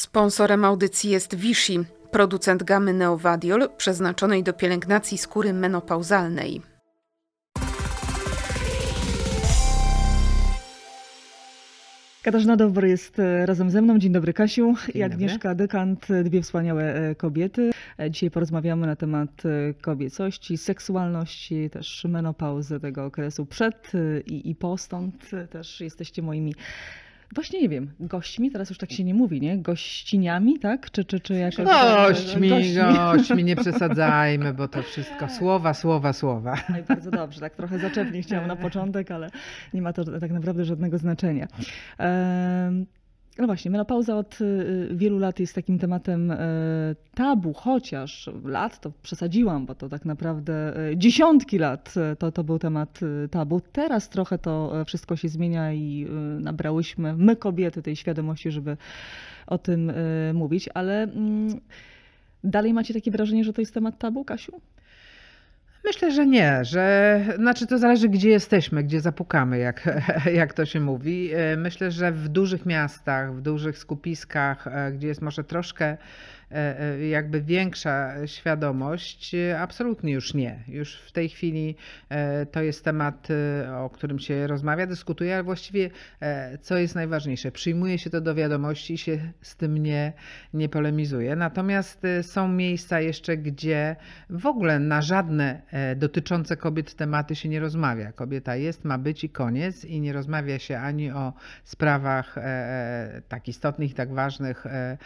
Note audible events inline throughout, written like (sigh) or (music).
Sponsorem audycji jest Vichy, producent gamy Neovadiol przeznaczonej do pielęgnacji skóry menopauzalnej. Katarzyna Dobry jest e, razem ze mną. Dzień dobry Kasiu i. Agnieszka Dykant, e, dwie wspaniałe e, kobiety. Dzisiaj porozmawiamy na temat kobiecości, seksualności, też menopauzy, tego okresu przed i, i po. Stąd też jesteście moimi, właśnie nie wiem, gośćmi, teraz już tak się nie mówi, nie? Gościniami, tak? Czy, czy, czy jakoś... e, Gośćmi, gośćmi, nie przesadzajmy, bo to wszystko słowa, słowa, słowa. No i bardzo dobrze, tak trochę zaczepnie chciałam na początek, ale nie ma to tak naprawdę żadnego znaczenia. Em, No właśnie, menopauza od y, wielu lat jest takim tematem e, tabu, chociaż lat to przesadziłam, bo to tak naprawdę e, dziesiątki lat e, to, to był temat tabu. Teraz trochę to wszystko się zmienia i nabrałyśmy, my kobiety, tej świadomości, żeby o tym mówić, ale mm, dalej macie takie wrażenie, że to jest temat tabu, Kasiu? Myślę, że nie, że znaczy to zależy, gdzie jesteśmy, gdzie zapukamy, jak, (laughs) jak to się mówi. E, Myślę, że w dużych miastach, w dużych skupiskach, e, gdzie jest może troszkę jakby większa świadomość, e, absolutnie już nie. Już w tej chwili e, to jest temat, e, o którym się rozmawia, dyskutuje, ale właściwie e, co jest najważniejsze, przyjmuje się to do wiadomości i się z tym nie, nie polemizuje. Natomiast e, są miejsca jeszcze, gdzie w ogóle na żadne e, dotyczące kobiet tematy się nie rozmawia. Kobieta jest, ma być i koniec i nie rozmawia się ani o sprawach e, e, tak istotnych tak ważnych e, e,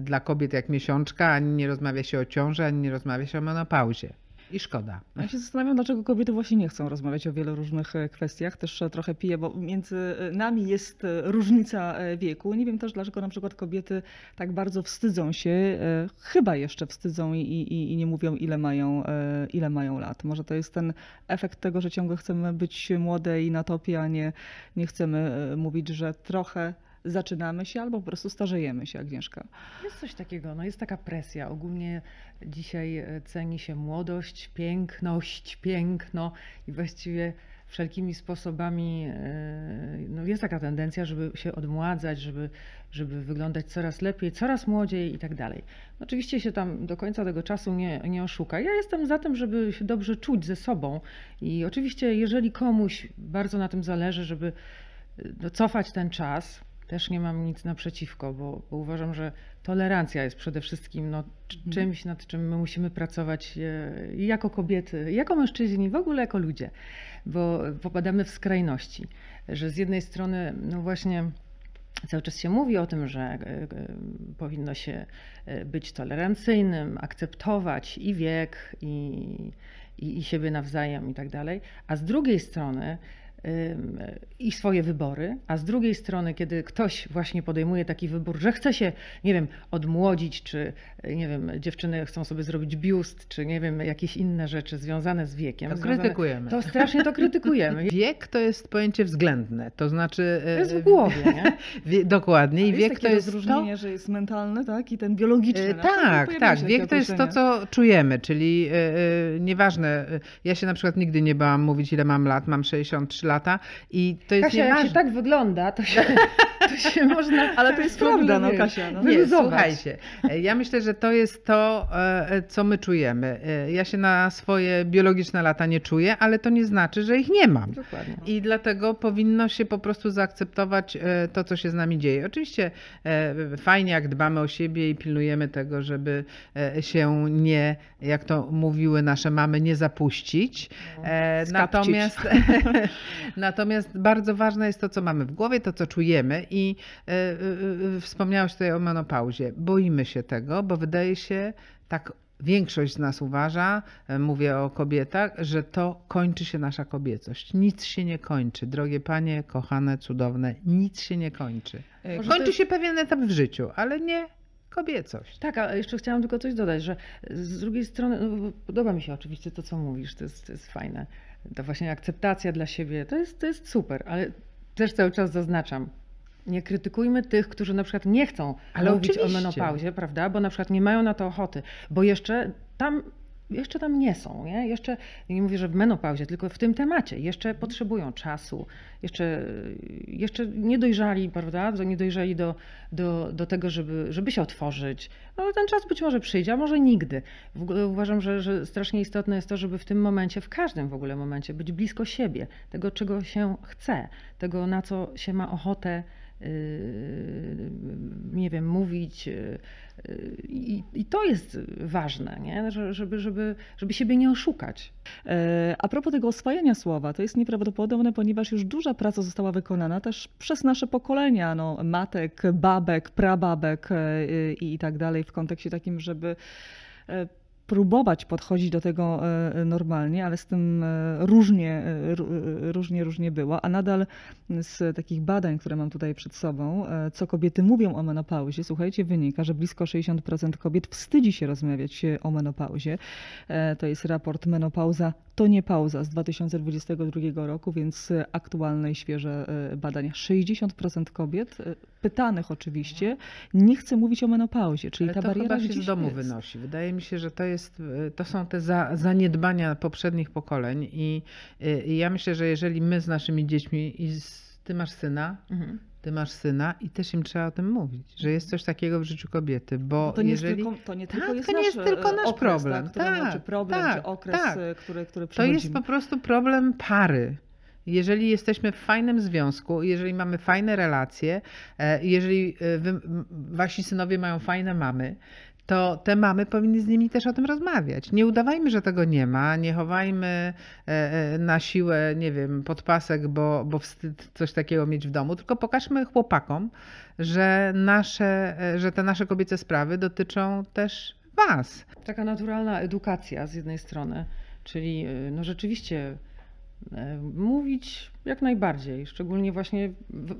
dla kobiet jak miesiączka, ani nie rozmawia się o ciąży, ani nie rozmawia się o menopauzie. I szkoda. Ja się zastanawiam, dlaczego kobiety właśnie nie chcą rozmawiać o wielu różnych e, kwestiach. Też e, trochę piję, bo między e, nami jest e, różnica e, wieku. Nie wiem też, dlaczego na przykład kobiety tak bardzo wstydzą się, e, chyba jeszcze wstydzą i, i, i nie mówią, ile mają, e, ile mają lat. Może to jest ten efekt tego, że ciągle chcemy być młode i na topie, a nie, nie chcemy e, mówić, że trochę zaczynamy się albo po prostu starzejemy się, Agnieszka. Jest coś takiego, no jest taka presja. Ogólnie dzisiaj e, ceni się młodość, piękność, piękno i właściwie wszelkimi sposobami e, no jest taka tendencja, żeby się odmładzać, żeby, żeby wyglądać coraz lepiej, coraz młodziej i tak dalej. Oczywiście się tam do końca tego czasu nie, nie oszuka. Ja jestem za tym, żeby się dobrze czuć ze sobą i oczywiście jeżeli komuś bardzo na tym zależy, żeby e, no, cofać ten czas, też nie mam nic naprzeciwko, bo, bo uważam, że tolerancja jest przede wszystkim no, Mhm. czymś, nad czym my musimy pracować e, jako kobiety, jako mężczyźni, w ogóle jako ludzie, bo popadamy w skrajności, że z jednej strony, no właśnie. Cały czas się mówi o tym, że e, e, powinno się być tolerancyjnym, akceptować i wiek, i, i, i siebie nawzajem, i tak dalej. A z drugiej strony i swoje wybory, a z drugiej strony, kiedy ktoś właśnie podejmuje taki wybór, że chce się, nie wiem, odmłodzić, czy y, nie wiem, dziewczyny chcą sobie zrobić biust, czy nie wiem, jakieś inne rzeczy związane z wiekiem. To związane, krytykujemy. to strasznie to krytykujemy. (laughs) Wiek to jest pojęcie względne, to znaczy... To jest w głowie, nie? (laughs) Wie, dokładnie. I wiek takie to jest rozróżnienie, to, że jest mentalny, tak? I ten biologiczny. Na przykład Tak, tak. Wiek to jest to, co czujemy, czyli e, nieważne. Ja się na przykład nigdy nie bałam mówić, ile mam lat. Mam 63 lata i to jest Kasia, jak się tak wygląda, to się, to się (laughs) można. Ale to jest prawda, no, Kasia, no. Nie, słuchajcie, e, ja myślę, że to jest to, e, co my czujemy. E, Ja się na swoje biologiczne lata nie czuję, ale to nie znaczy, że ich nie mam. Dokładnie. I dlatego powinno się po prostu zaakceptować to, co się z nami dzieje. Oczywiście fajnie, jak dbamy o siebie i pilnujemy tego, żeby się nie, jak to mówiły nasze mamy, nie zapuścić. E, Skapcić. Natomiast, (laughs) natomiast bardzo ważne jest to, co mamy w głowie, to, co czujemy. I e, e, e, wspomniałeś tutaj o menopauzie. Boimy się tego, bo wydaje się tak Większość z nas uważa, mówię o kobietach, że to kończy się nasza kobiecość. Nic się nie kończy. Drogie panie, kochane, cudowne, nic się nie kończy. Może Kończy się pewien etap w życiu, ale nie kobiecość. Tak, a jeszcze chciałam tylko coś dodać, że z drugiej strony no, podoba mi się oczywiście to, co mówisz, to jest, to jest fajne. Ta właśnie akceptacja dla siebie, to jest, to jest super, ale też cały czas zaznaczam, nie krytykujmy tych, którzy na przykład nie chcą Ale mówić o oczywiście. menopauzie, prawda, bo na przykład nie mają na to ochoty, bo jeszcze tam jeszcze tam nie są, nie? Jeszcze, nie mówię, że w menopauzie, tylko w tym temacie, jeszcze potrzebują czasu, jeszcze, jeszcze nie dojrzali, prawda? Nie dojrzeli do, do, do tego, żeby, żeby się otworzyć. No ten czas być może przyjdzie, a może nigdy. W ogóle uważam, że, że strasznie istotne jest to, żeby w tym momencie, w każdym w ogóle momencie być blisko siebie, tego, czego się chce, tego, na co się ma ochotę nie wiem, mówić. yy, I, I to jest ważne, nie? Że- Żeby, żeby, żeby siebie nie oszukać. E, A propos tego oswajania słowa, to jest nieprawdopodobne, ponieważ już duża praca została wykonana też przez nasze pokolenia, no, matek, babek, prababek e, i i tak dalej, w kontekście takim, żeby e, próbować podchodzić do tego e, normalnie, ale z tym e, różnie, e, ró- e, różnie, różnie było. A nadal z takich badań, które mam tutaj przed sobą, co kobiety mówią o menopauzie, słuchajcie, wynika, że blisko 60% kobiet wstydzi się rozmawiać o menopauzie. To jest raport Menopauza to nie pauza z 2022 roku, więc aktualne i świeże badania. 60% kobiet, pytanych oczywiście, nie chce mówić o menopauzie, czyli Ale ta to bariera chyba się z domu jest. wynosi. Wydaje mi się, że to, jest, y, to są te za, zaniedbania poprzednich pokoleń i, y, i ja myślę, że jeżeli my z naszymi dziećmi i z, ty masz syna, Mhm. ty masz syna i też im trzeba o tym mówić, że jest coś takiego w życiu kobiety, bo No to nie, jeżeli... jest tylko, to nie Tak, tylko jest to nie nasz, jest tylko e, nasz okres, problem. Tak, Tak, czy problem, tak, czy okres, tak. e, który, który To jest po prostu problem pary. Jeżeli jesteśmy w fajnym związku, jeżeli mamy fajne relacje, e, jeżeli wy, wasi synowie mają fajne mamy, to te mamy powinny z nimi też o tym rozmawiać. Nie udawajmy, że tego nie ma, nie chowajmy e, e, na siłę, nie wiem, podpasek, bo, bo wstyd coś takiego mieć w domu, tylko pokażmy chłopakom, że, nasze, e, że te nasze kobiece sprawy dotyczą też was. Taka naturalna edukacja z jednej strony, czyli no rzeczywiście mówić jak najbardziej, szczególnie właśnie w,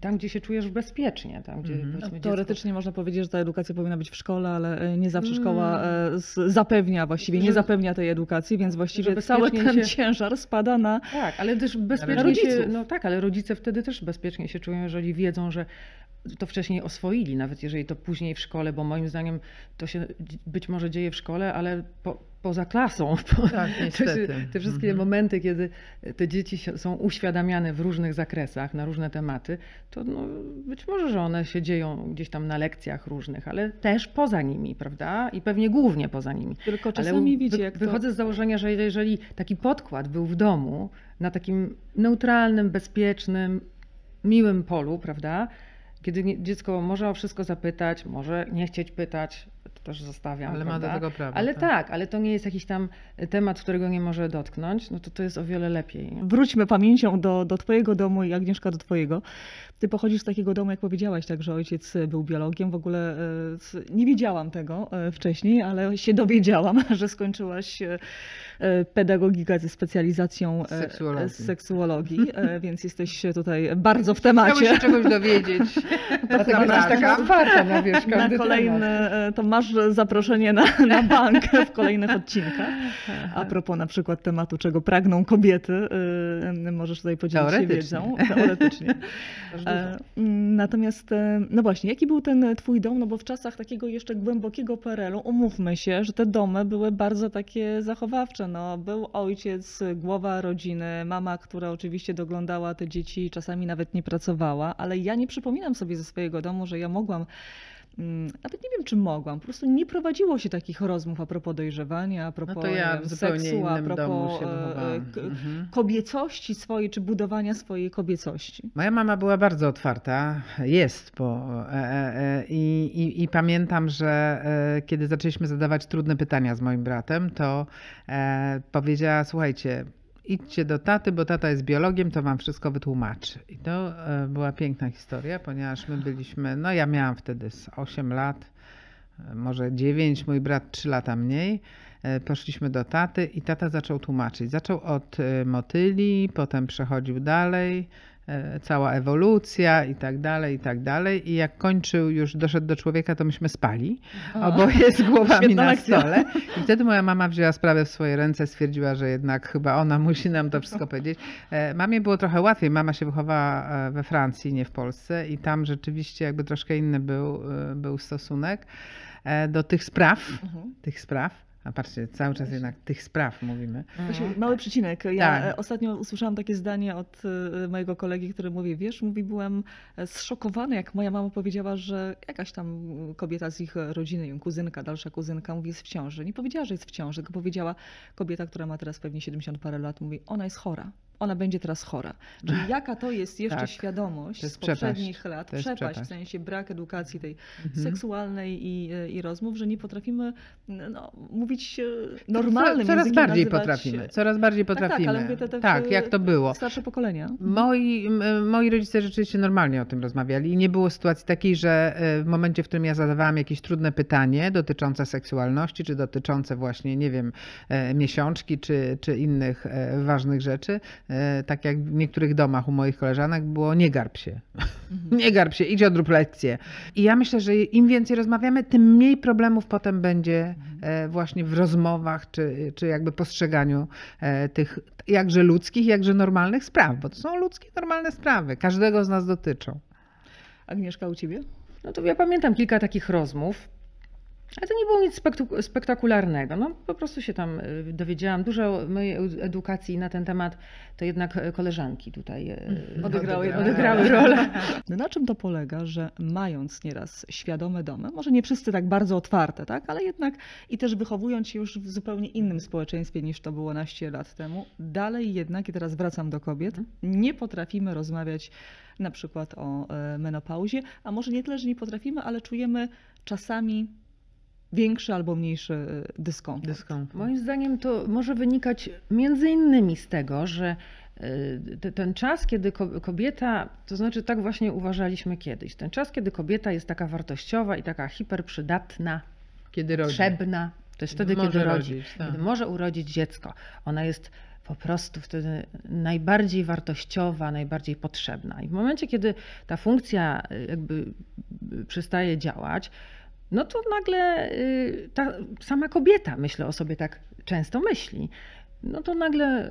tam, gdzie się czujesz bezpiecznie, tam, gdzie Mhm. No, Teoretycznie można powiedzieć, że ta edukacja powinna być w szkole, ale e, nie zawsze szkoła Mm. e, z- zapewnia właściwie, nie Że- zapewnia tej edukacji, więc właściwie cały ten się- ciężar spada na Tak, ale też bezpiecznie rodziców. się, no tak, ale rodzice wtedy też bezpiecznie się czują, jeżeli wiedzą, że to wcześniej oswoili, nawet jeżeli to później w szkole, bo moim zdaniem to się być może dzieje w szkole, ale po, poza klasą. Po, Tak, (laughs) się, te wszystkie Mhm. momenty, kiedy te dzieci są uświadamiane w różnych zakresach, na różne tematy, to no, być może, że one się dzieją gdzieś tam na lekcjach różnych, ale też poza nimi, prawda? I pewnie głównie poza nimi. Tylko Ale czasami wy- jak to... wychodzę z założenia, że jeżeli taki podkład był w domu, na takim neutralnym, bezpiecznym, miłym polu, prawda? Kiedy dziecko może o wszystko zapytać, może nie chcieć pytać, to też zostawiam. Ale ma do prawda? tego prawo. Ale tak, ale to nie jest jakiś tam temat, którego nie może dotknąć, no to to jest o wiele lepiej. Wróćmy pamięcią do, do twojego domu i Agnieszka do twojego. Ty pochodzisz z takiego domu, jak powiedziałaś, tak, że ojciec był biologiem. W ogóle e, nie wiedziałam tego e, wcześniej, ale się dowiedziałam, (laughs) że skończyłaś e, pedagogikę ze specjalizacją Seksuologii. z seksuologii, (laughs) więc jesteś tutaj bardzo w temacie. Chciałeś się czegoś dowiedzieć. (laughs) Dlatego jesteś taka otwarta na wiesz, Na każdy kolejny, temat. Masz zaproszenie na, na bank w kolejnych odcinkach. A propos na przykład tematu, czego pragną kobiety, e, możesz tutaj podzielić się wiedzą. Teoretycznie. (laughs) Mm, Natomiast, e, no właśnie, jaki był ten twój dom? No bo w czasach takiego jeszcze głębokiego PRL-u, umówmy się, że te domy były bardzo takie zachowawcze. No, był ojciec, głowa rodziny, mama, która oczywiście doglądała te dzieci, czasami nawet nie pracowała, ale ja nie przypominam sobie ze swojego domu, że ja mogłam nawet nie wiem, czy mogłam. Po prostu nie prowadziło się takich rozmów a propos dojrzewania, a No propos to ja wiem, seksu, a propos e, Mhm. kobiecości swojej, czy budowania swojej kobiecości. Moja mama była bardzo otwarta, jest, bo e, e, i, i, i pamiętam, że kiedy zaczęliśmy zadawać trudne pytania z moim bratem, to powiedziała, słuchajcie, idźcie do taty, bo tata jest biologiem, to wam wszystko wytłumaczy. I to e, była piękna historia, ponieważ my byliśmy, no ja miałam wtedy z 8 lat, e, może 9, mój brat 3 lata mniej. E, Poszliśmy do taty i tata zaczął tłumaczyć. Zaczął od motyli, potem przechodził dalej, cała ewolucja i tak dalej, i tak dalej. I jak kończył, już doszedł do człowieka, to myśmy spali, oboje z głowami na stole. I wtedy moja mama wzięła sprawę w swoje ręce, stwierdziła, że jednak chyba ona musi nam to wszystko powiedzieć. E, Mamie było trochę łatwiej. Mama się wychowała e, we Francji, nie w Polsce i tam rzeczywiście jakby troszkę inny był, e, był stosunek e, do tych spraw, Mhm. tych spraw. A patrzcie, cały czas jednak tych spraw mówimy. Kasiu, Mhm. mały przycinek. Ja Tak. e, ostatnio usłyszałam takie zdanie od e, mojego kolegi, który mówi, wiesz, mówi, byłem e, zszokowany, jak moja mama powiedziała, że jakaś tam kobieta z ich rodziny, kuzynka, dalsza kuzynka, mówi, jest w ciąży. Nie powiedziała, że jest w ciąży, tylko powiedziała kobieta, która ma teraz pewnie 70 parę lat, mówi, ona jest chora. Ona będzie teraz chora. Czyli jaka to jest jeszcze Tak. świadomość To jest z poprzednich przepaść. lat, jest przepaść, w przepaść. sensie brak edukacji tej Mhm. seksualnej i, i rozmów, że nie potrafimy no, mówić e, normalnym Coraz językiem, bardziej nazywać- potrafimy. Coraz bardziej Tak, potrafimy. tak, ale mówię te, te Tak, jak to było. Starsze pokolenia. Moi, moi rodzice rzeczywiście normalnie o tym rozmawiali i nie było sytuacji takiej, że e, w momencie, w którym ja zadawałam jakieś trudne pytanie dotyczące seksualności, czy dotyczące właśnie, nie wiem, e, miesiączki, czy, czy innych e, ważnych rzeczy, e, tak jak w niektórych domach u moich koleżanek było nie garb się. (laughs) Nie garb się, idź odrób lekcję. I ja myślę, że im więcej rozmawiamy, tym mniej problemów potem będzie e, właśnie w rozmowach, czy, czy jakby postrzeganiu e, tych jakże ludzkich, jakże normalnych spraw, bo to są ludzkie, normalne sprawy. Każdego z nas dotyczą. Agnieszka, u ciebie? No to ja pamiętam kilka takich rozmów, ale to nie było nic spektakularnego. No, po prostu się tam y, dowiedziałam. Dużo mojej edu- edukacji na ten temat to jednak e, koleżanki tutaj y, Odegrały- odegrały rolę. (laughs) No na czym to polega, że mając nieraz świadome domy, może nie wszyscy tak bardzo otwarte, tak, ale jednak i też wychowując się już w zupełnie innym społeczeństwie niż to było naście lat temu, dalej jednak, i teraz wracam do kobiet, nie potrafimy rozmawiać na przykład o e, menopauzie, a może nie tyle, że nie potrafimy, ale czujemy czasami większy albo mniejszy e, dyskomfort. Dyskomfort. Moim zdaniem to może wynikać między innymi z tego, że te- ten czas, kiedy ko- kobieta, to znaczy tak właśnie uważaliśmy kiedyś, ten czas, kiedy kobieta jest taka wartościowa i taka hiperprzydatna, Kiedy rodzi. potrzebna, to jest wtedy, Może kiedy rodzi, rodzić, tak. kiedy może urodzić dziecko. Ona jest po prostu wtedy najbardziej wartościowa, najbardziej potrzebna. I w momencie, kiedy ta funkcja y, jakby przestaje działać, no to nagle y, ta sama kobieta, myślę o sobie tak często myśli, no to nagle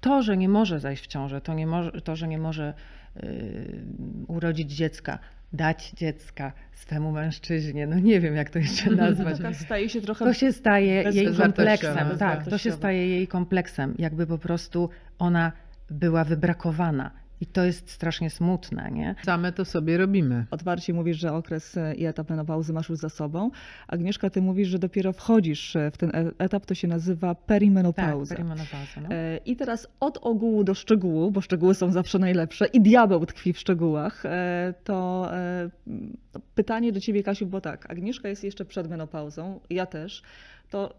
to, że nie może zajść w ciążę, to, nie może, to że nie może y, urodzić dziecka, dać dziecka swemu mężczyźnie, no nie wiem jak to jeszcze (laughs) nazwać. Taka staje się trochę To się staje jej kompleksem, tak, to się staje jej kompleksem, jakby po prostu ona była wybrakowana. I to jest strasznie smutne, nie? Same to sobie robimy. Otwarcie mówisz, że okres e, i etap menopauzy masz już za sobą. Agnieszka, ty mówisz, że dopiero wchodzisz e, w ten e- etap, to się nazywa Tak, perimenopauza. perimenopauza, no. I teraz od ogółu do szczegółu, bo szczegóły są zawsze najlepsze i diabeł tkwi w szczegółach, to to pytanie do ciebie, Kasiu, bo tak, Agnieszka jest jeszcze przed menopauzą, ja też, to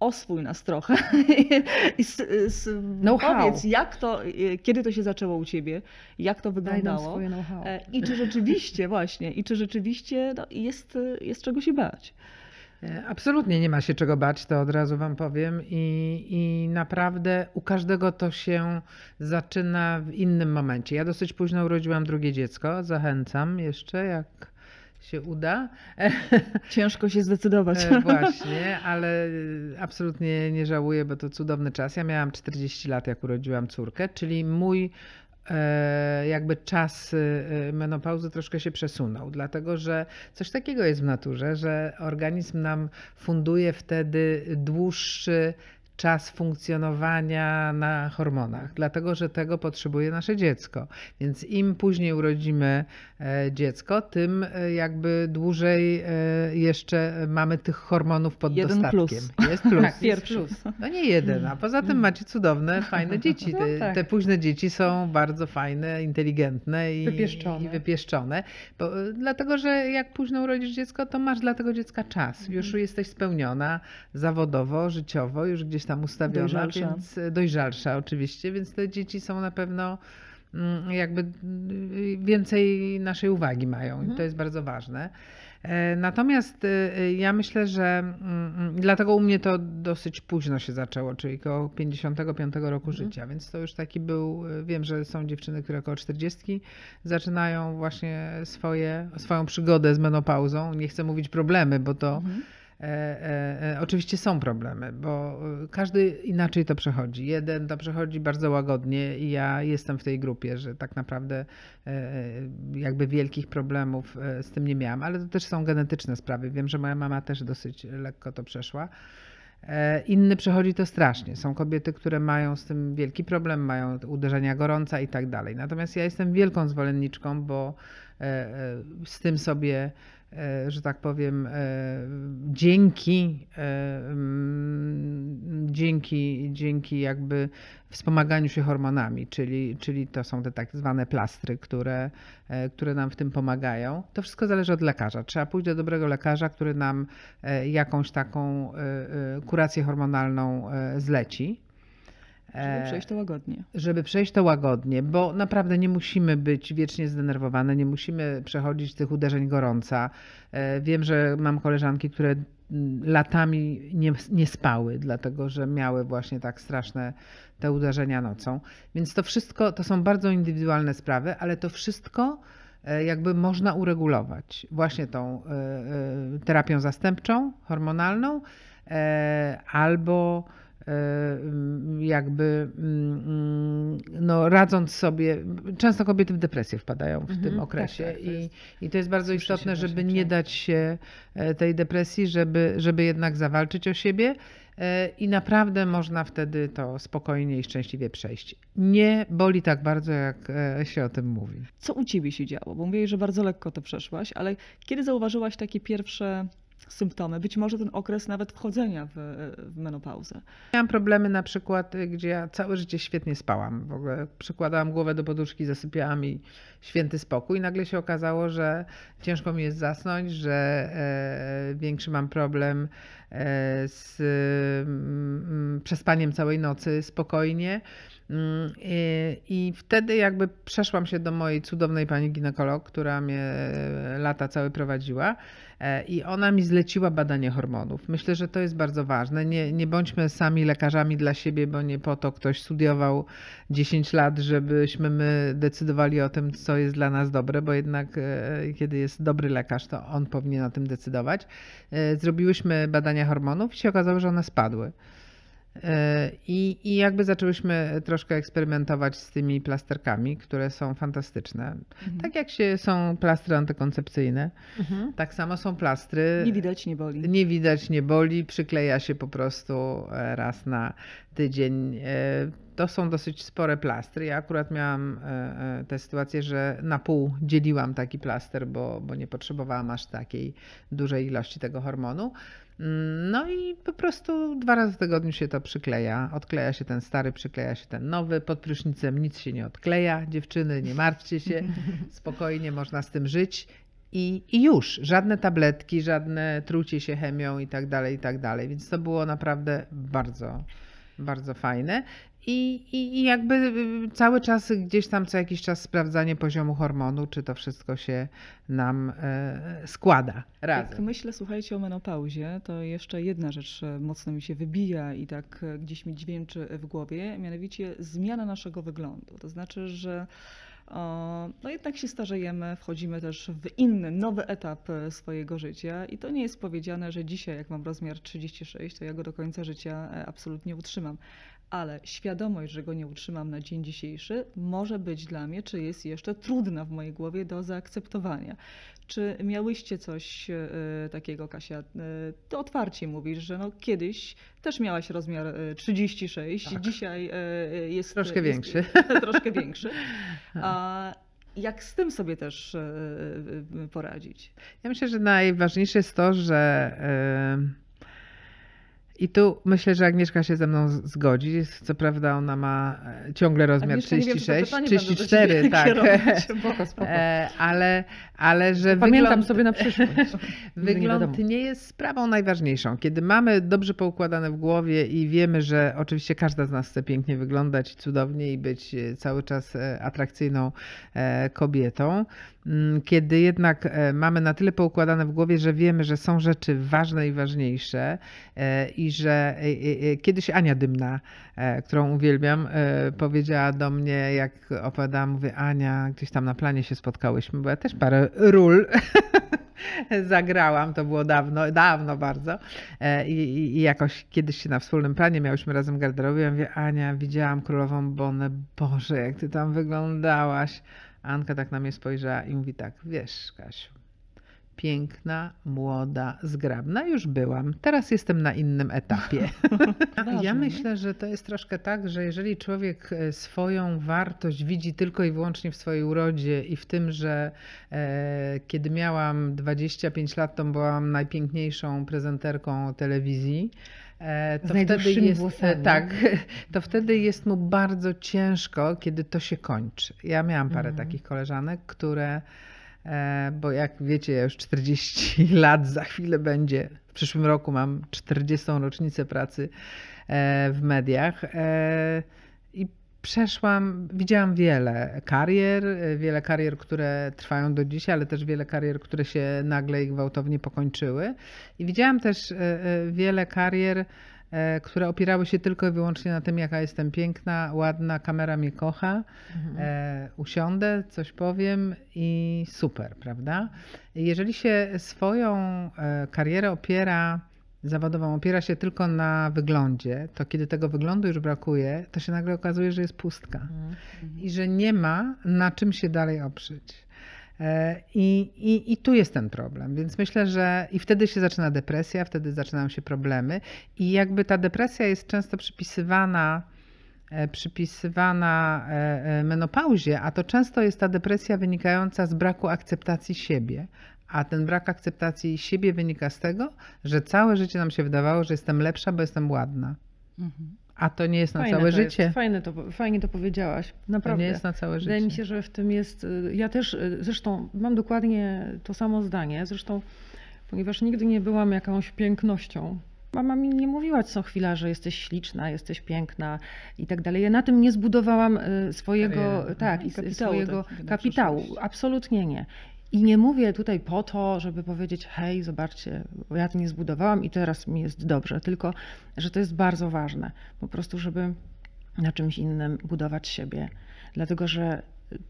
oswój nas trochę (laughs) i s, s, Know-how. powiedz, jak to, e, kiedy to się zaczęło u ciebie, jak to wyglądało. E, I czy rzeczywiście, (laughs) właśnie, i czy rzeczywiście no, jest, jest czego się bać? E, Absolutnie nie ma się czego bać, to od razu Wam powiem. I, I naprawdę u każdego to się zaczyna w innym momencie. Ja dosyć późno urodziłam drugie dziecko. Zachęcam jeszcze, jak się uda. Ciężko się zdecydować. E, Właśnie, ale absolutnie nie żałuję, bo to cudowny czas. Ja miałam 40 lat, jak urodziłam córkę, czyli mój e, jakby czas e, menopauzy troszkę się przesunął, dlatego że coś takiego jest w naturze, że organizm nam funduje wtedy dłuższy czas funkcjonowania na hormonach, dlatego że tego potrzebuje nasze dziecko. Więc im później urodzimy e, dziecko, tym e, jakby dłużej e, jeszcze mamy tych hormonów pod Jeden dostatkiem. plus. Jest plus. (laughs) Tak, Pierwszy. jest plus. No nie jeden, a poza tym macie cudowne, fajne (laughs) dzieci. No Te, tak. te późne dzieci są bardzo fajne, inteligentne i Wypieszczone. I wypieszczone bo, dlatego, że jak późno urodzisz dziecko, to masz dla tego dziecka czas. Mhm. Już jesteś spełniona zawodowo, życiowo, już gdzieś tam ustawiona, Dojrzalsza. więc y, dojrzalsza oczywiście, więc te dzieci są na pewno mm, jakby y, więcej naszej uwagi mają i Mhm. to jest bardzo ważne. E, Natomiast y, y, ja myślę, że mm, mm, dlatego u mnie to dosyć późno się zaczęło, czyli około 55 roku życia, więc to już taki był, wiem, że są dziewczyny, które około 40 zaczynają właśnie swoje, swoją przygodę z menopauzą. Nie chcę mówić problemy, bo to Mhm. E, e, e, oczywiście są problemy, bo każdy inaczej to przechodzi. Jeden to przechodzi bardzo łagodnie i ja jestem w tej grupie, że tak naprawdę jakby wielkich problemów z tym nie miałam, ale to też są genetyczne sprawy. Wiem, że moja mama też dosyć lekko to przeszła. Inny przechodzi to strasznie. Są kobiety, które mają z tym wielki problem, mają uderzenia gorąca i tak dalej. Natomiast ja jestem wielką zwolenniczką, bo z tym sobie, że tak powiem, e, dzięki, e, mm, dzięki, dzięki jakby wspomaganiu się hormonami, czyli, czyli to są te tak zwane plastry, które, e, które nam w tym pomagają. To wszystko zależy od lekarza. Trzeba pójść do dobrego lekarza, który nam e, jakąś taką e, e, kurację hormonalną e, zleci. Żeby E, przejść to łagodnie. żeby przejść to łagodnie, bo naprawdę nie musimy być wiecznie zdenerwowane, nie musimy przechodzić tych uderzeń gorąca. E, Wiem, że mam koleżanki, które mm, latami nie, nie spały, dlatego że miały właśnie tak straszne te uderzenia nocą. Więc to wszystko to są bardzo indywidualne sprawy, ale to wszystko e, jakby można uregulować właśnie tą terapią zastępczą, hormonalną albo jakby mm, mm, no, radząc sobie, często kobiety w depresję wpadają w Mhm, tym tak, okresie tak, to i, jest- i to jest bardzo istotne, żeby nie często. dać się e, tej depresji, żeby, żeby jednak zawalczyć o siebie e, i naprawdę można wtedy to spokojnie i szczęśliwie przejść. Nie boli tak bardzo, jak e, się o tym mówi. Co u ciebie się działo? Bo mówiłeś, że bardzo lekko to przeszłaś, ale kiedy zauważyłaś takie pierwsze symptomy? Być może ten okres nawet wchodzenia w, w menopauzę. Miałam problemy na przykład, y, gdzie ja całe życie świetnie spałam. W ogóle przykładałam głowę do poduszki, zasypiałam i święty spokój. Nagle się okazało, że ciężko mi jest zasnąć, że e, większy mam problem e, z mm, przespaniem całej nocy spokojnie. Mm, I, wtedy jakby przeszłam się do mojej cudownej pani ginekolog, która mnie e, lata całe prowadziła i ona mi zleciła badanie hormonów. Myślę, że to jest bardzo ważne. Nie, nie bądźmy sami lekarzami dla siebie, bo nie po to ktoś studiował 10 lat, żebyśmy my decydowali o tym, co jest dla nas dobre, bo jednak e, kiedy jest dobry lekarz, to on powinien o tym decydować. E, Zrobiłyśmy badania hormonów i się okazało, że one spadły. E, I, I jakby zaczęłyśmy troszkę eksperymentować z tymi plasterkami, które są fantastyczne. Tak jak się są plastry antykoncepcyjne, Mhm. tak samo są plastry. Nie widać, nie boli. Nie widać, nie boli, przykleja się po prostu e, raz na tydzień. E, To są dosyć spore plastry. Ja akurat miałam tę sytuację, że na pół dzieliłam taki plaster, bo, bo nie potrzebowałam aż takiej dużej ilości tego hormonu. No i po prostu dwa razy w tygodniu się to przykleja. Odkleja się ten stary, przykleja się ten nowy. Pod prysznicem nic się nie odkleja. Dziewczyny, nie martwcie się. (laughs) Spokojnie można z tym żyć. I, I już, żadne tabletki, żadne trucie się chemią i tak dalej, i tak dalej. Więc to było naprawdę bardzo, bardzo fajne. I, i, I jakby y, cały czas gdzieś tam co jakiś czas sprawdzanie poziomu hormonu, czy to wszystko się nam e, składa Jak razem. myślę, słuchajcie, o menopauzie, to jeszcze jedna rzecz e, mocno mi się wybija i tak e, gdzieś mi dźwięczy w głowie, mianowicie zmiana naszego wyglądu. To znaczy, że no jednak się starzejemy, wchodzimy też w inny, nowy etap e, swojego życia i to nie jest powiedziane, że dzisiaj jak mam rozmiar 36, to ja go do końca życia absolutnie utrzymam. Ale świadomość, że go nie utrzymam na dzień dzisiejszy, może być dla mnie, czy jest jeszcze trudna w mojej głowie do zaakceptowania. Czy miałyście coś e, takiego, Kasia? E, Ty otwarcie mówisz, że no kiedyś też miałaś rozmiar e, 36, Tak. dzisiaj e, jest Troszkę jest, większy. (laughs) troszkę większy. (laughs) A jak z tym sobie też e, e, poradzić? Ja myślę, że najważniejsze jest to, że e, i tu myślę, że Agnieszka się ze mną zgodzi. Co prawda ona ma e, ciągle rozmiar Agnieszka, nie wiem, czy to 36, pytanie będę do 34, ciebie tak. (laughs) Spoko, spoko. E, ale, ale że Pamiętam wygląd, sobie na przyszłość. (laughs) Nie wygląd wiadomo. nie jest sprawą najważniejszą. Kiedy mamy dobrze poukładane w głowie i wiemy, że oczywiście każda z nas chce pięknie wyglądać, cudownie i być e, cały czas atrakcyjną kobietą, kiedy jednak e, mamy na tyle poukładane w głowie, że wiemy, że są rzeczy ważne i ważniejsze e, i że e, kiedyś Ania Dymna, którą uwielbiam, powiedziała do mnie, jak opowiadałam, mówię, Ania, gdzieś tam na planie się spotkałyśmy, bo ja też parę ról (laughs) zagrałam, to było dawno, dawno bardzo. I, i, I jakoś kiedyś się na wspólnym planie miałyśmy razem garderobie. Ja mówię, Ania, widziałam królową Bonę. Boże, jak ty tam wyglądałaś. Anka tak na mnie spojrzała i mówi tak, wiesz, Kasiu, piękna, młoda, zgrabna już byłam. Teraz jestem na innym etapie. (laughs) Ja myślę, że to jest troszkę tak, że jeżeli człowiek e, swoją wartość widzi tylko i wyłącznie w swojej urodzie i w tym, że e, kiedy miałam 25 lat, to byłam najpiękniejszą prezenterką telewizji. E, To wtedy, jest, włosami. e, tak, (laughs) to wtedy jest mu bardzo ciężko, kiedy to się kończy. Ja miałam parę Mhm. takich koleżanek, które E, bo jak wiecie, ja już 40 (laughs) lat za chwilę będzie. W przyszłym roku mam 40. rocznicę pracy w mediach. Przeszłam, widziałam wiele karier, wiele karier, które trwają do dzisiaj, ale też wiele karier, które się nagle i gwałtownie pokończyły. I widziałam też e, e, wiele karier, e, które opierały się tylko i wyłącznie na tym, jaka jestem piękna, ładna, kamera mnie kocha. E, usiądę, coś powiem i super, prawda? Jeżeli się swoją karierę opiera, zawodową, opiera się tylko na wyglądzie, to kiedy tego wyglądu już brakuje, to się nagle okazuje, że jest pustka Mhm. i że nie ma na czym się dalej oprzeć. E, I, i, I tu jest ten problem, więc myślę, że i wtedy się zaczyna depresja, wtedy zaczynają się problemy, i jakby ta depresja jest często przypisywana, e, przypisywana e, menopauzie, a to często jest ta depresja wynikająca z braku akceptacji siebie. A ten brak akceptacji siebie wynika z tego, że całe życie nam się wydawało, że jestem lepsza, bo jestem ładna. Mhm. A to nie jest na Fajne całe to życie. Jest, fajne to, fajnie to powiedziałaś. To Naprawdę. nie jest na całe życie. Wydaje mi się, że w tym jest. y, Ja też y, zresztą mam dokładnie to samo zdanie. Zresztą, ponieważ nigdy nie byłam jakąś pięknością. Mama mi nie mówiła co chwila, że jesteś śliczna, jesteś piękna i tak dalej. Ja na tym nie zbudowałam y, swojego, Kariery. tak, Mhm. i Kapitału swojego na kapitału. Absolutnie nie. I nie mówię tutaj po to, żeby powiedzieć, hej, zobaczcie, ja to nie zbudowałam i teraz mi jest dobrze, tylko że to jest bardzo ważne. Po prostu, żeby na czymś innym budować siebie. Dlatego, że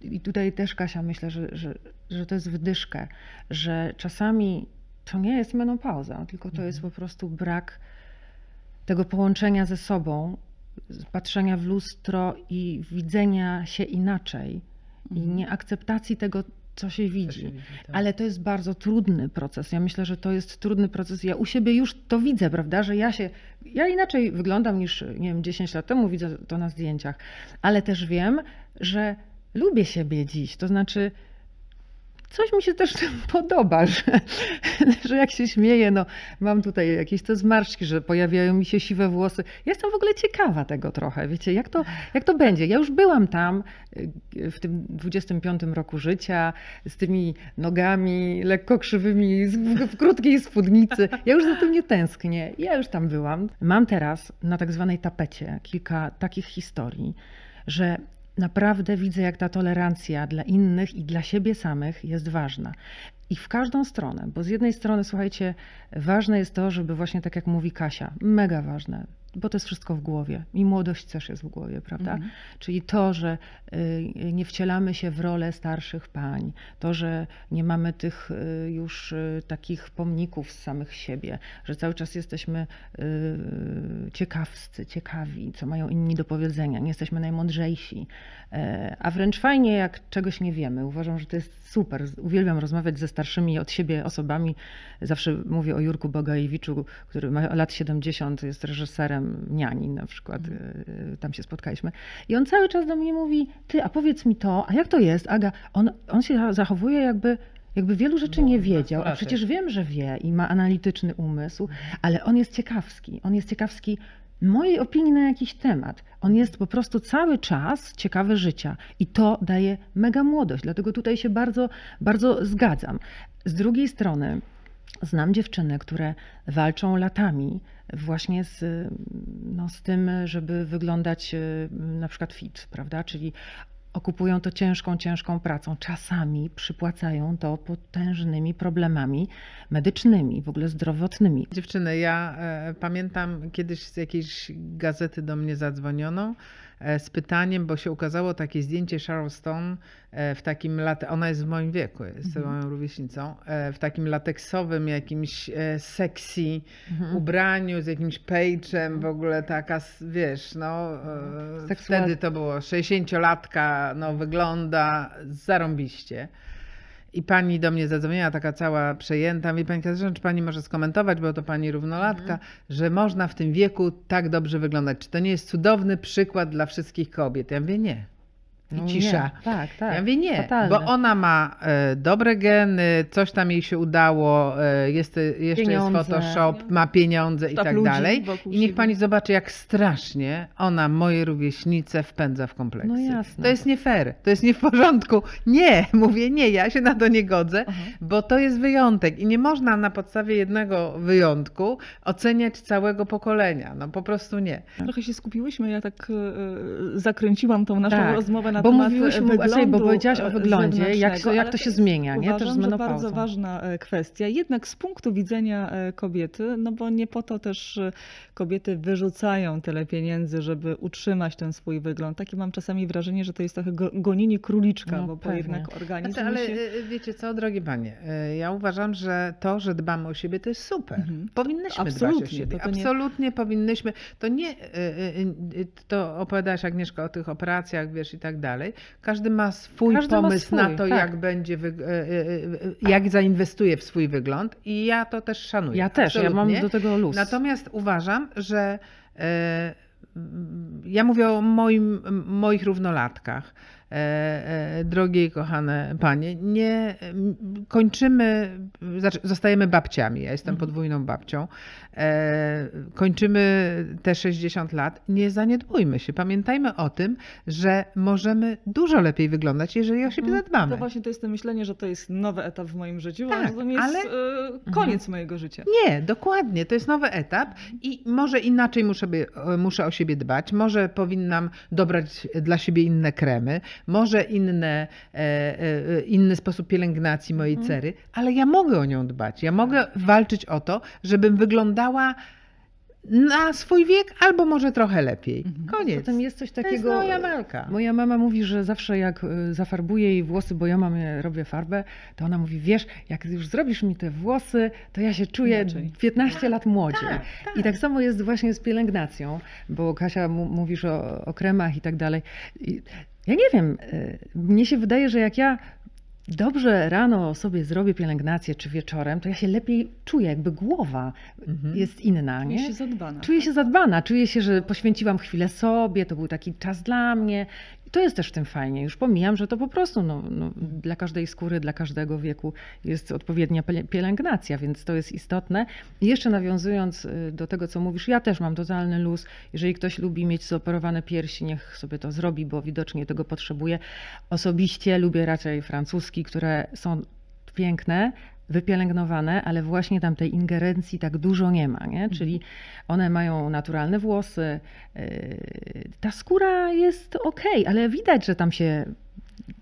i tutaj też Kasia myślę, że, że, że to jest wydyszkę, że czasami to nie jest menopauza, tylko to jest po prostu brak tego połączenia ze sobą, patrzenia w lustro i widzenia się inaczej i nieakceptacji tego, co się widzi. się widzi, tak. Ale to jest bardzo trudny proces. Ja myślę, że to jest trudny proces. Ja u siebie już to widzę, prawda, że ja się, ja inaczej wyglądam niż, nie wiem, 10 lat temu, widzę to na zdjęciach, ale też wiem, że lubię siebie dziś. To znaczy, coś mi się też (laughs) podoba, że, że jak się śmieję, no mam tutaj jakieś te zmarszczki, że pojawiają mi się siwe włosy. Jestem w ogóle ciekawa tego trochę, wiecie, jak to, jak to będzie. Ja już byłam tam y, w tym 25 roku życia z tymi nogami lekko krzywymi w krótkiej spódnicy. Ja już za tym nie tęsknię. Ja już tam byłam. Mam teraz na tak zwanej tapecie kilka takich historii, że naprawdę widzę, jak ta tolerancja dla innych i dla siebie samych jest ważna. I w każdą stronę, bo z jednej strony, słuchajcie, ważne jest to, żeby właśnie tak jak mówi Kasia, mega ważne, bo to jest wszystko w głowie i młodość też jest w głowie, prawda? Mhm. Czyli to, że y, nie wcielamy się w rolę starszych pań, to, że nie mamy tych y, już y, takich pomników z samych siebie, że cały czas jesteśmy ciekawscy, ciekawi, co mają inni do powiedzenia, nie jesteśmy najmądrzejsi, E, a wręcz fajnie, jak czegoś nie wiemy. Uważam, że to jest super. Uwielbiam rozmawiać ze starszymi od siebie osobami. Zawsze mówię o Jurku Bogajewiczu, który ma lat 70, jest reżyserem Niani na przykład. E, Tam się spotkaliśmy. I on cały czas do mnie mówi, ty, a powiedz mi to, a jak to jest, Aga? On, on się zachowuje jakby jakby wielu rzeczy No, nie wiedział, a przecież wiem, że wie i ma analityczny umysł, ale on jest ciekawski. On jest ciekawski mojej opinii na jakiś temat. On jest po prostu cały czas ciekawy życia i to daje mega młodość. Dlatego tutaj się bardzo, bardzo zgadzam. Z drugiej strony znam dziewczyny, które walczą latami właśnie z, no, z tym, żeby wyglądać y, na przykład fit, prawda? Czyli okupują to ciężką, ciężką pracą. Czasami przypłacają to potężnymi problemami medycznymi, w ogóle zdrowotnymi. Dziewczyny, ja e, pamiętam kiedyś z jakiejś gazety do mnie zadzwoniono e, z pytaniem, bo się ukazało takie zdjęcie Sharon Stone e, w takim late, ona jest w moim wieku, jest Mhm. moją rówieśnicą, e, w takim lateksowym jakimś e, sexy Mhm. ubraniu z jakimś page'em, w ogóle taka, wiesz, no e, Seksual- wtedy to było 60-latka, no wygląda zarąbiście. I pani do mnie zadzwoniła, taka cała przejęta. Mówi pani Katarzyna, czy pani może skomentować, bo to pani równolatka, Mhm. że można w tym wieku tak dobrze wyglądać. Czy to nie jest cudowny przykład dla wszystkich kobiet? Ja mówię, nie. I No cisza. Nie. Tak, tak. Ja mówię, nie, Fatalne. bo ona ma e, dobre geny, coś tam jej się udało, e, jest, jeszcze Pieniądze. jest Photoshop, ma pieniądze i tak dalej. I niech siebie. pani zobaczy, jak strasznie ona moje rówieśnice wpędza w kompleksy. No jasne. To jest nie fair, to jest nie w porządku. Nie, (laughs) mówię nie, ja się na to nie godzę, Aha. bo to jest wyjątek i nie można na podstawie jednego wyjątku oceniać całego pokolenia. No po prostu nie. Trochę się skupiłyśmy, ja tak e, e, zakręciłam tą naszą Tak, rozmowę na bo temat mówiłyśmy- wyglądu sobie, bo powiedziałaś o e, wyglądzie, jak- jak to się zmienia, nie? Też z menopauzą. bardzo ważna e, kwestia, jednak z punktu widzenia e, kobiety, no bo nie po to też kobiety wyrzucają tyle pieniędzy, żeby utrzymać ten swój wygląd. Takie mam czasami wrażenie, że to jest trochę go- gonienie króliczka, No bo, pewnie. jednak organizm Znaczy, ale się... wiecie co, drogie panie, ja uważam, że to, że dbamy o siebie, to jest super. Mhm. Powinnyśmy dbać o Absolutnie, siebie. to nie- Absolutnie powinnyśmy. To nie, to opowiadałaś Agnieszka o tych operacjach, wiesz, i tak dalej. Każdy ma swój Każdy ma pomysł swój, na to, tak. jak będzie, e, e, e, jak zainwestuje w swój wygląd i ja to też szanuję. Ja też, ja mam do tego luz. Natomiast uważam, że ja mówię o moim, moich równolatkach. E, e, drogie i kochane panie, nie kończymy, znaczy zostajemy babciami. Ja jestem podwójną babcią. E, kończymy te 60 lat. Nie zaniedbujmy się. Pamiętajmy o tym, że możemy dużo lepiej wyglądać, jeżeli o siebie zadbamy. To właśnie to jest to myślenie, że to jest nowy etap w moim życiu, Tak, to nie jest ale- e, koniec mojego życia. Nie, dokładnie. To jest nowy etap i może inaczej muszę, muszę o siebie dbać. Może powinnam dobrać dla siebie inne kremy, może inne, e, e, inny sposób pielęgnacji mojej Mhm. cery, ale ja mogę o nią dbać. Ja mogę walczyć o to, żebym wyglądała na swój wiek albo może trochę lepiej. Mhm. Koniec. Potem jest coś to jest takiego. moja walka. Moja mama mówi, że zawsze jak y, zafarbuję jej włosy, bo ja mam je, robię farbę, to ona mówi, wiesz, jak już zrobisz mi te włosy, to ja się czuję Inaczej. 15 lat młodziej. Tak, tak. I tak samo jest właśnie z pielęgnacją, bo Kasia mówisz o, o kremach i tak dalej. I ja nie wiem, y, mnie się wydaje, że jak ja dobrze rano sobie zrobię pielęgnację czy wieczorem, to ja się lepiej czuję, jakby głowa Mhm. jest inna, Czuję nie? się zadbana. Czuję się zadbana, czuję się, że poświęciłam chwilę sobie, to był taki czas dla mnie. To jest też w tym fajnie. Już pomijam, że to po prostu no, no, dla każdej skóry, dla każdego wieku jest odpowiednia pielęgnacja, więc to jest istotne. I jeszcze nawiązując y, do tego, co mówisz, ja też mam totalny luz. Jeżeli ktoś lubi mieć zoperowane piersi, niech sobie to zrobi, bo widocznie tego potrzebuje. Osobiście lubię raczej francuski, które są piękne, wypielęgnowane, ale właśnie tam tej ingerencji tak dużo nie ma, nie? Czyli one mają naturalne włosy, yy, ta skóra jest okej, ale widać, że tam się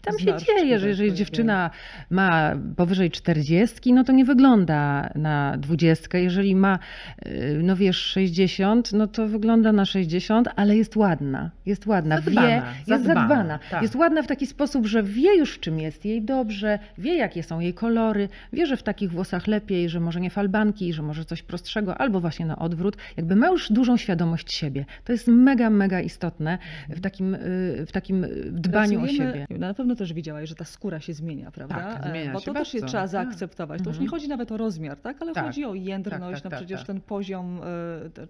tam się dzieje, że jeżeli dziewczyna ma powyżej 40, no to nie wygląda na 20. Jeżeli ma, yy, no wiesz, 60, no to wygląda na 60, ale jest ładna. Jest ładna, Zadbana, wie, jest zadbana, zadbana. tak. Jest ładna w taki sposób, że wie już w czym jest jej dobrze, wie jakie są jej kolory, wie, że w takich włosach lepiej, że może nie falbanki, że może coś prostszego, albo właśnie na odwrót. Jakby ma już dużą świadomość siebie. To jest mega, mega istotne w takim, y, w takim y, dbaniu o Pracujemy- siebie. Na pewno też widziałaś, że ta skóra się zmienia, prawda? Tak, E, zmienia Bo się to też bardzo. trzeba Tak. zaakceptować. To już nie Mhm. chodzi nawet o rozmiar, tak? Ale Tak. chodzi o jędrność, Tak, tak, no tak, przecież tak. ten poziom e, te,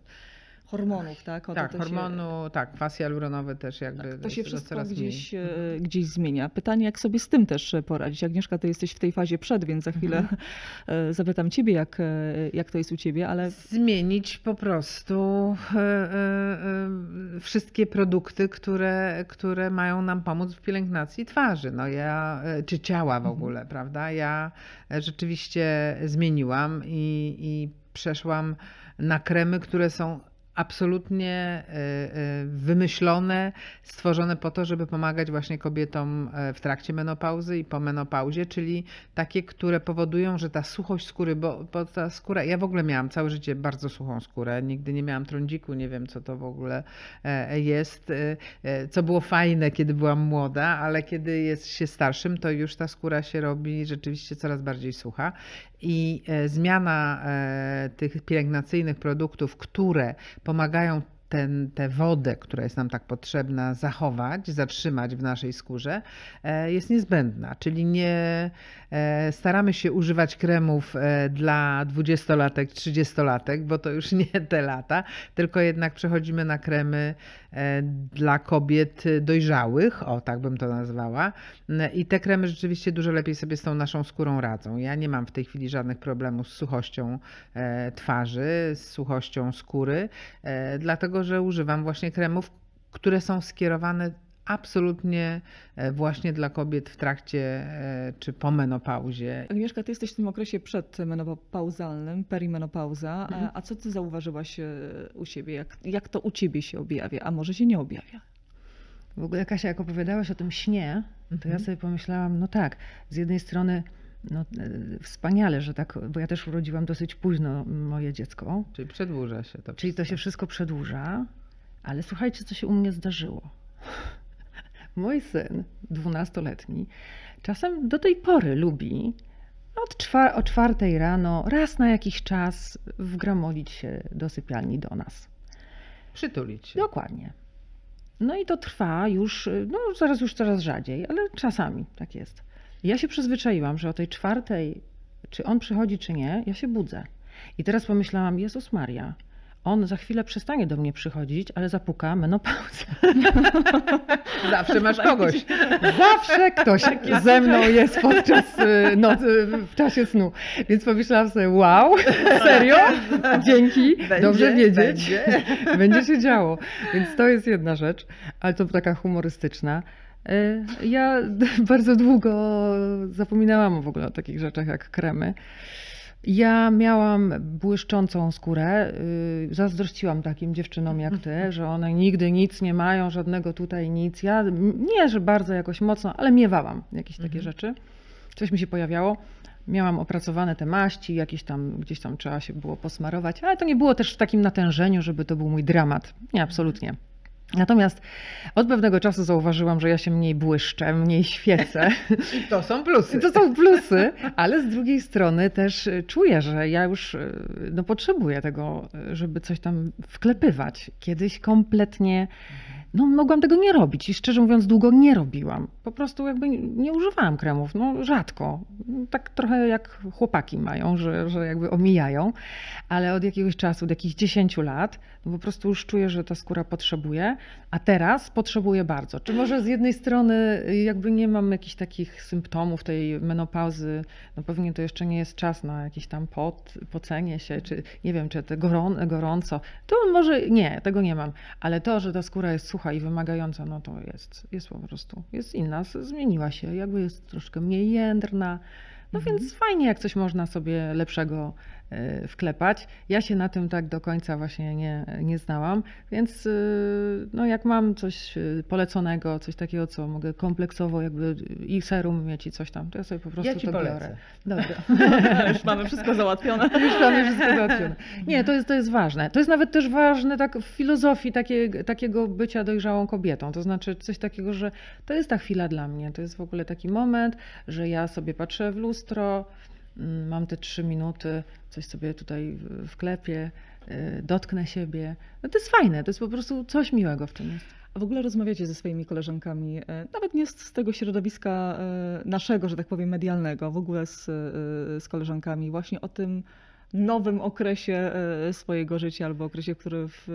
hormonów, tak? O to tak, to się- hormonu, tak, kwasy hialuronowe też jakby Tak, to się wszystko mniej. gdzieś, e, Mhm. gdzieś zmienia. Pytanie, jak sobie z tym też e, poradzić. Agnieszka, ty jesteś w tej fazie przed, więc za chwilę Mhm. (laughs) e, zapytam ciebie, jak, jak to jest u ciebie, ale zmienić po prostu wszystkie produkty, które, które mają nam pomóc w pielęgnacji twarzy, no ja, czy ciała w ogóle, prawda? Ja rzeczywiście zmieniłam i, i przeszłam na kremy, które są absolutnie y, y, wymyślone, stworzone po to, żeby pomagać właśnie kobietom e, w trakcie menopauzy i po menopauzie, czyli takie, które powodują, że ta suchość skóry, bo, bo ta skóra, ja w ogóle miałam całe życie bardzo suchą skórę, nigdy nie miałam trądziku, nie wiem co to w ogóle e, jest, e, e, co było fajne, kiedy byłam młoda, ale kiedy jest się starszym, to już ta skóra się robi rzeczywiście coraz bardziej sucha i e, zmiana e, tych pielęgnacyjnych produktów, które pomagają ten, tę wodę, która jest nam tak potrzebna, zachować, zatrzymać w naszej skórze, e, jest niezbędna. Czyli nie staramy się używać kremów dla dwudziestolatek, trzydziestolatek, bo to już (laughs) nie te lata, tylko jednak przechodzimy na kremy dla kobiet dojrzałych, o tak bym to nazwała. I te kremy rzeczywiście dużo lepiej sobie z tą naszą skórą radzą. Ja nie mam w tej chwili żadnych problemów z suchością e, twarzy, z suchością skóry, e, dlatego że używam właśnie kremów, które są skierowane absolutnie e, właśnie dla kobiet w trakcie e, czy po menopauzie. Agnieszka, ty jesteś w tym okresie przedmenopauzalnym, perimenopauza, Mhm. a, a co ty zauważyłaś e, u siebie? Jak, jak to u ciebie się objawia, a może się nie objawia? W ogóle Kasia, jak opowiadałaś o tym śnie, to ja Mhm. sobie pomyślałam, no tak, z jednej strony no, wspaniale, że tak, bo ja też urodziłam dosyć późno moje dziecko, Czyli przedłuża się to. czyli to się wszystko. wszystko przedłuża, ale słuchajcie, co się u mnie zdarzyło. Mój syn, dwunastoletni, czasem do tej pory lubi od czwa- o czwartej rano raz na jakiś czas wgramolić się do sypialni do nas. Przytulić się. Dokładnie. No i to trwa już, no zaraz już coraz rzadziej, ale czasami tak jest. Ja się przyzwyczaiłam, że o tej czwartej, czy on przychodzi, czy nie, ja się budzę. I teraz pomyślałam, Jezus Maria, on za chwilę przestanie do mnie przychodzić, ale zapuka menopauza. (laughs) Zawsze masz kogoś. Zawsze ktoś ze mną jest podczas y, noc, y, w czasie snu. Więc pomyślałam sobie, wow, (laughs) serio? Dzięki, dobrze wiedzieć. Będzie. (laughs) Będzie się działo. Więc to jest jedna rzecz, ale to taka humorystyczna. Y, Ja bardzo długo zapominałam w ogóle o takich rzeczach jak kremy. Ja miałam błyszczącą skórę. y, Zazdrościłam takim dziewczynom jak ty, że one nigdy nic nie mają, żadnego tutaj nic. Ja nie, że bardzo jakoś mocno, ale miewałam jakieś takie Mhm. rzeczy. Coś mi się pojawiało. Miałam opracowane te maści, jakieś tam, gdzieś tam trzeba się było posmarować, ale to nie było też w takim natężeniu, żeby to był mój dramat. Nie, absolutnie. Natomiast od pewnego czasu zauważyłam, że ja się mniej błyszczę, mniej świecę. (laughs) I to są plusy. To są plusy, ale z drugiej strony też czuję, że ja już y, no, potrzebuję tego, y, żeby coś tam wklepywać. Kiedyś kompletnie no, mogłam tego nie robić i szczerze mówiąc długo nie robiłam. Po prostu jakby nie- używałam kremów, no rzadko. Tak trochę jak chłopaki mają, że, że jakby omijają, ale od jakiegoś czasu, od jakichś 10 lat, no po prostu już czuję, że ta skóra potrzebuje, a teraz potrzebuje bardzo. Czy może z jednej strony jakby nie mam jakichś takich symptomów tej menopauzy, no pewnie to jeszcze nie jest czas na jakieś tam pot, pocenie się, czy nie wiem, czy te gorą, gorąco. To może nie, tego nie mam, ale to, że ta skóra jest sucha i wymagająca, no to jest, jest po prostu, jest inna, zmieniła się, jakby jest troszkę mniej jędrna, no więc fajnie, jak coś można sobie lepszego wklepać. Ja się na tym tak do końca właśnie nie, nie znałam, więc y, no jak mam coś y, poleconego, coś takiego, co mogę kompleksowo jakby i serum mieć i coś tam, to ja sobie po prostu Ja ci to polecę. biorę. Dobra. (laughs) Już mamy wszystko załatwione. Już mamy wszystko załatwione. Nie, to jest, to jest ważne. To jest nawet też ważne tak w filozofii takie, takiego bycia dojrzałą kobietą. To znaczy coś takiego, że to jest ta chwila dla mnie. To jest w ogóle taki moment, że ja sobie patrzę w lustro, mam te trzy minuty, coś sobie tutaj wklepię, y, dotknę siebie. No to jest fajne, to jest po prostu coś miłego w tym jest. A w ogóle rozmawiacie ze swoimi koleżankami, e, nawet nie z, tego środowiska e, naszego, że tak powiem, medialnego, w ogóle z, e, z koleżankami właśnie o tym nowym okresie swojego życia albo okresie, w którym w,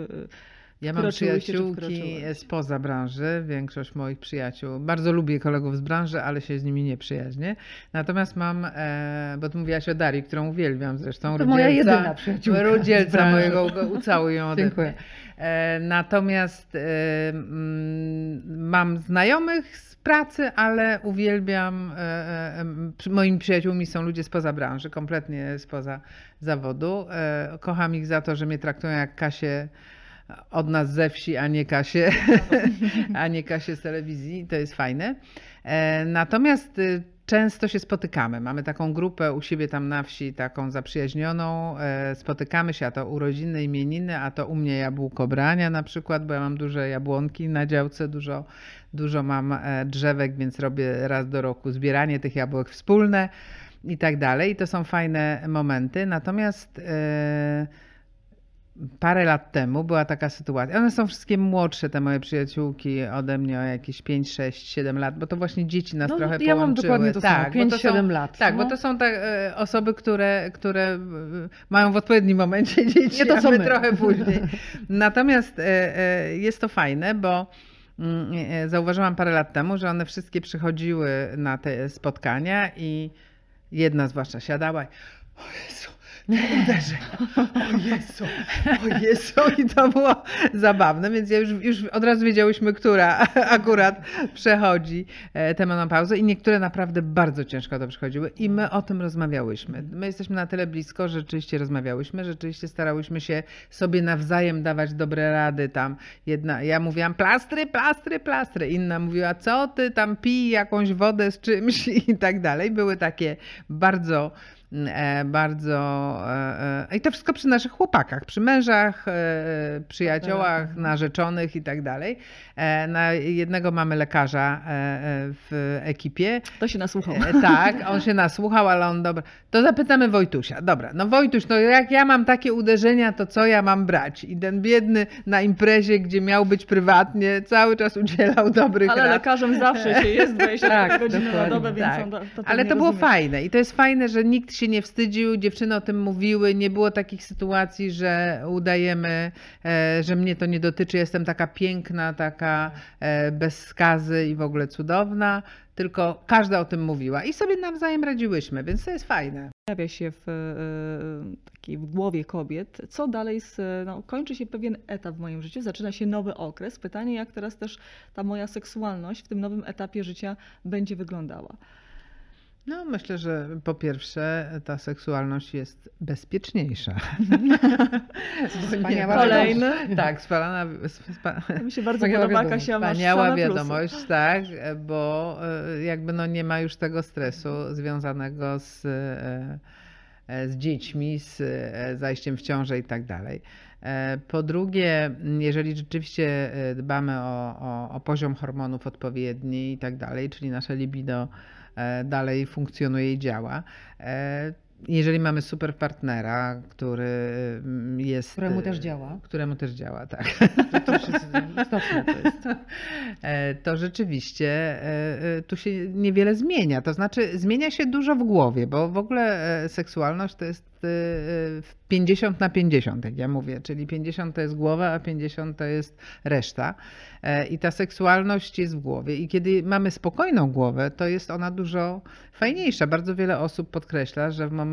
Ja mam przyjaciółki wkroczyły. spoza branży, większość moich przyjaciół. Bardzo lubię kolegów z branży, ale się z nimi nie przyjaźnię. Natomiast mam, e, bo tu mówiłaś o Darii, którą uwielbiam zresztą. To moja jedyna przyjaciółka Rudzielca mojego, go- ucałuj ją ode Dziękuję. E, natomiast e, mm, mam znajomych z pracy, ale uwielbiam, e, e, moimi przyjaciółmi są ludzie spoza branży, kompletnie spoza zawodu. E, kocham ich za to, że mnie traktują jak Kasię od nas ze wsi, a nie Kasie, (laughs) a nie Kasie z telewizji. To jest fajne. E, Natomiast y, często się spotykamy. Mamy taką grupę u siebie tam na wsi, taką zaprzyjaźnioną. E, Spotykamy się, a to urodziny, imieniny, a to u mnie jabłko brania na przykład, bo ja mam duże jabłonki na działce, dużo, dużo mam e, drzewek, więc robię raz do roku zbieranie tych jabłek wspólne i tak dalej. I to są fajne momenty. Natomiast e, parę lat temu była taka sytuacja. One są wszystkie młodsze, te moje przyjaciółki ode mnie o jakieś 5, 6, 7 lat, bo to właśnie dzieci nas No, trochę ja mam połączyły. dokładnie to bo to 5-7 są- lat, Tak, bo no. to są te e, osoby, które, które e, mają w odpowiednim momencie (laughs) dzieci, Nie to, co my, my. trochę później. (laughs) Natomiast e, jest to fajne, bo mm, zauważyłam parę lat temu, że one wszystkie przychodziły na te spotkania i jedna zwłaszcza siadała i o Jezu, uderzę. O Jezu, o Jezu. I to było zabawne, więc ja już, już od razu wiedziałyśmy, która akurat przechodzi e, tę menopauzę i niektóre naprawdę bardzo ciężko to przechodziły i my o tym rozmawiałyśmy. My jesteśmy na tyle blisko, że rzeczywiście rozmawiałyśmy, rzeczywiście starałyśmy się sobie nawzajem dawać dobre rady tam. Jedna, ja mówiłam plastry, plastry, plastry. Inna mówiła, co ty tam pij jakąś wodę z czymś (laughs) i tak dalej. Były takie bardzo bardzo. e, e, I to wszystko przy naszych chłopakach, przy mężach, e, przyjaciołach, narzeczonych i tak dalej. E, Na jednego mamy lekarza e, e, w ekipie. To się nasłuchał. E, Tak, on się nasłuchał, ale on dobra. To zapytamy Wojtusia. Dobra, no Wojtuś, no jak ja mam takie uderzenia, to co ja mam brać? I ten biedny na imprezie, gdzie miał być prywatnie, cały czas udzielał dobrych Ale rad. lekarzem zawsze się jest 24 Tak, godziny na dobę, więc Tak. on to, to Ale to było rozumie. fajne i to jest fajne, że nikt się nie wstydził, dziewczyny o tym mówiły, nie było takich sytuacji, że udajemy, e, że mnie to nie dotyczy, jestem taka piękna, taka e, bez skazy i w ogóle cudowna, tylko każda o tym mówiła i sobie nawzajem radziłyśmy, więc to jest fajne. Pojawia się w, e, w głowie kobiet, co dalej z, no, kończy się pewien etap w moim życiu, zaczyna się nowy okres. Pytanie, jak teraz też ta moja seksualność w tym nowym etapie życia będzie wyglądała. No, myślę, że po pierwsze ta seksualność jest bezpieczniejsza. (laughs) Wspaniała Kolejny. Tak, spalana, spa, To mi się bardzo podoba, wiadomość. Kasia, Wspaniała plusy. wiadomość, tak, bo e, jakby no nie ma już tego stresu związanego z, e, e, z dziećmi, z zajściem w ciążę i tak dalej. Po drugie, jeżeli rzeczywiście dbamy o, o, o poziom hormonów odpowiedni i tak dalej, czyli nasze libido dalej funkcjonuje i działa, e, jeżeli mamy super partnera, który mm, jest. Któremu też działa. Któremu też działa, tak. To istotne to jest. (laughs) E, to rzeczywiście e, e, tu się niewiele zmienia. To znaczy, zmienia się dużo w głowie, bo w ogóle seksualność to jest e, w 50 na 50, jak ja mówię, czyli 50 to jest głowa, a 50 to jest reszta. I ta seksualność jest w głowie. I kiedy mamy spokojną głowę, to jest ona dużo fajniejsza. Bardzo wiele osób podkreśla, że w momencie,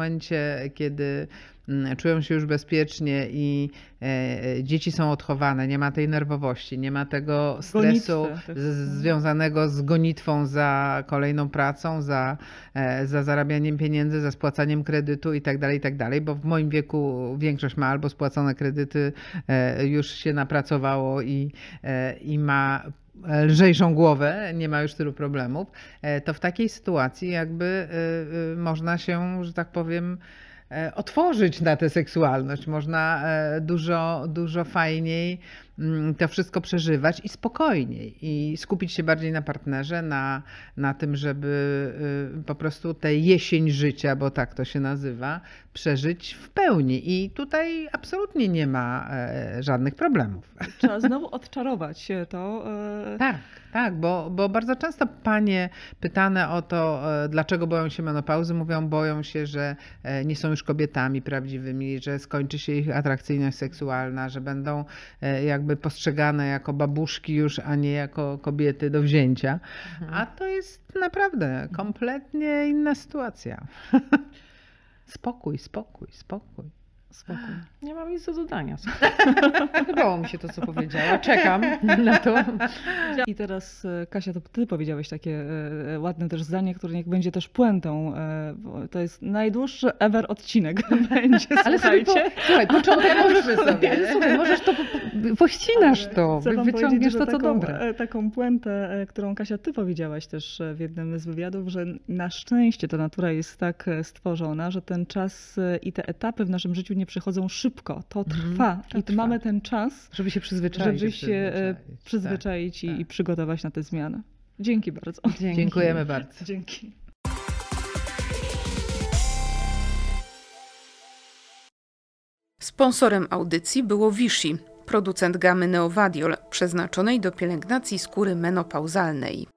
kiedy mm, czują się już bezpiecznie i e, dzieci są odchowane, nie ma tej nerwowości, nie ma tego stresu tych- z, związanego z gonitwą za kolejną pracą, za, e, za zarabianiem pieniędzy, za spłacaniem kredytu i tak dalej, i tak dalej, bo w moim wieku większość ma albo spłacone kredyty, e, już się napracowało i, e, i ma lżejszą głowę, nie ma już tylu problemów, e, to w takiej sytuacji jakby e, e, można się, że tak powiem, e, otworzyć na tę seksualność. Można e, dużo, dużo fajniej mm, to wszystko przeżywać i spokojniej. I skupić się bardziej na partnerze, na, na tym, żeby po prostu tę jesień życia, bo tak to się nazywa, przeżyć w pełni. I tutaj absolutnie nie ma e, żadnych problemów. Trzeba znowu odczarować to. e, Tak, tak, bo, bo bardzo często panie pytane o to, e, dlaczego boją się menopauzy, mówią, boją się, że nie są już kobietami prawdziwymi, że skończy się ich atrakcyjność seksualna, że będą jakby postrzegane jako babuszki już, a nie jako kobiety do wzięcia. A to jest naprawdę kompletnie inna sytuacja. (laughs) spokój, spokój, spokój. (gasps) Nie mam nic do dodania. (laughs) Podobało mi się to, co powiedziała. Czekam (laughs) na to. I teraz e, Kasia, to ty powiedziałeś takie e, ładne też zdanie, które niech będzie też puentą. e, To jest najdłuższy ever odcinek (laughs) będzie, Ale sobie po, słuchajcie. słuchaj, początek możesz sobie. Słuchaj, możesz to, po- po- pościnasz to, wyciągniesz to, co taką, dobre. e, Taką puentę, e, którą Kasia, ty powiedziałaś też e, w jednym z wywiadów, że na szczęście ta natura jest tak e, stworzona, że ten czas e, i te etapy w naszym życiu nie przychodzą szybko. To Mhm, trwa. to I trwa. mamy ten czas, Żeby się przyzwyczaić. żeby się e, przyzwyczaić, przyzwyczaić i, tak. i przygotować na te zmiany. Dzięki bardzo. Dzięki. Dziękujemy bardzo. Dzięki. Sponsorem audycji było Vichy, producent gamy Neovadiol, przeznaczonej do pielęgnacji skóry menopauzalnej.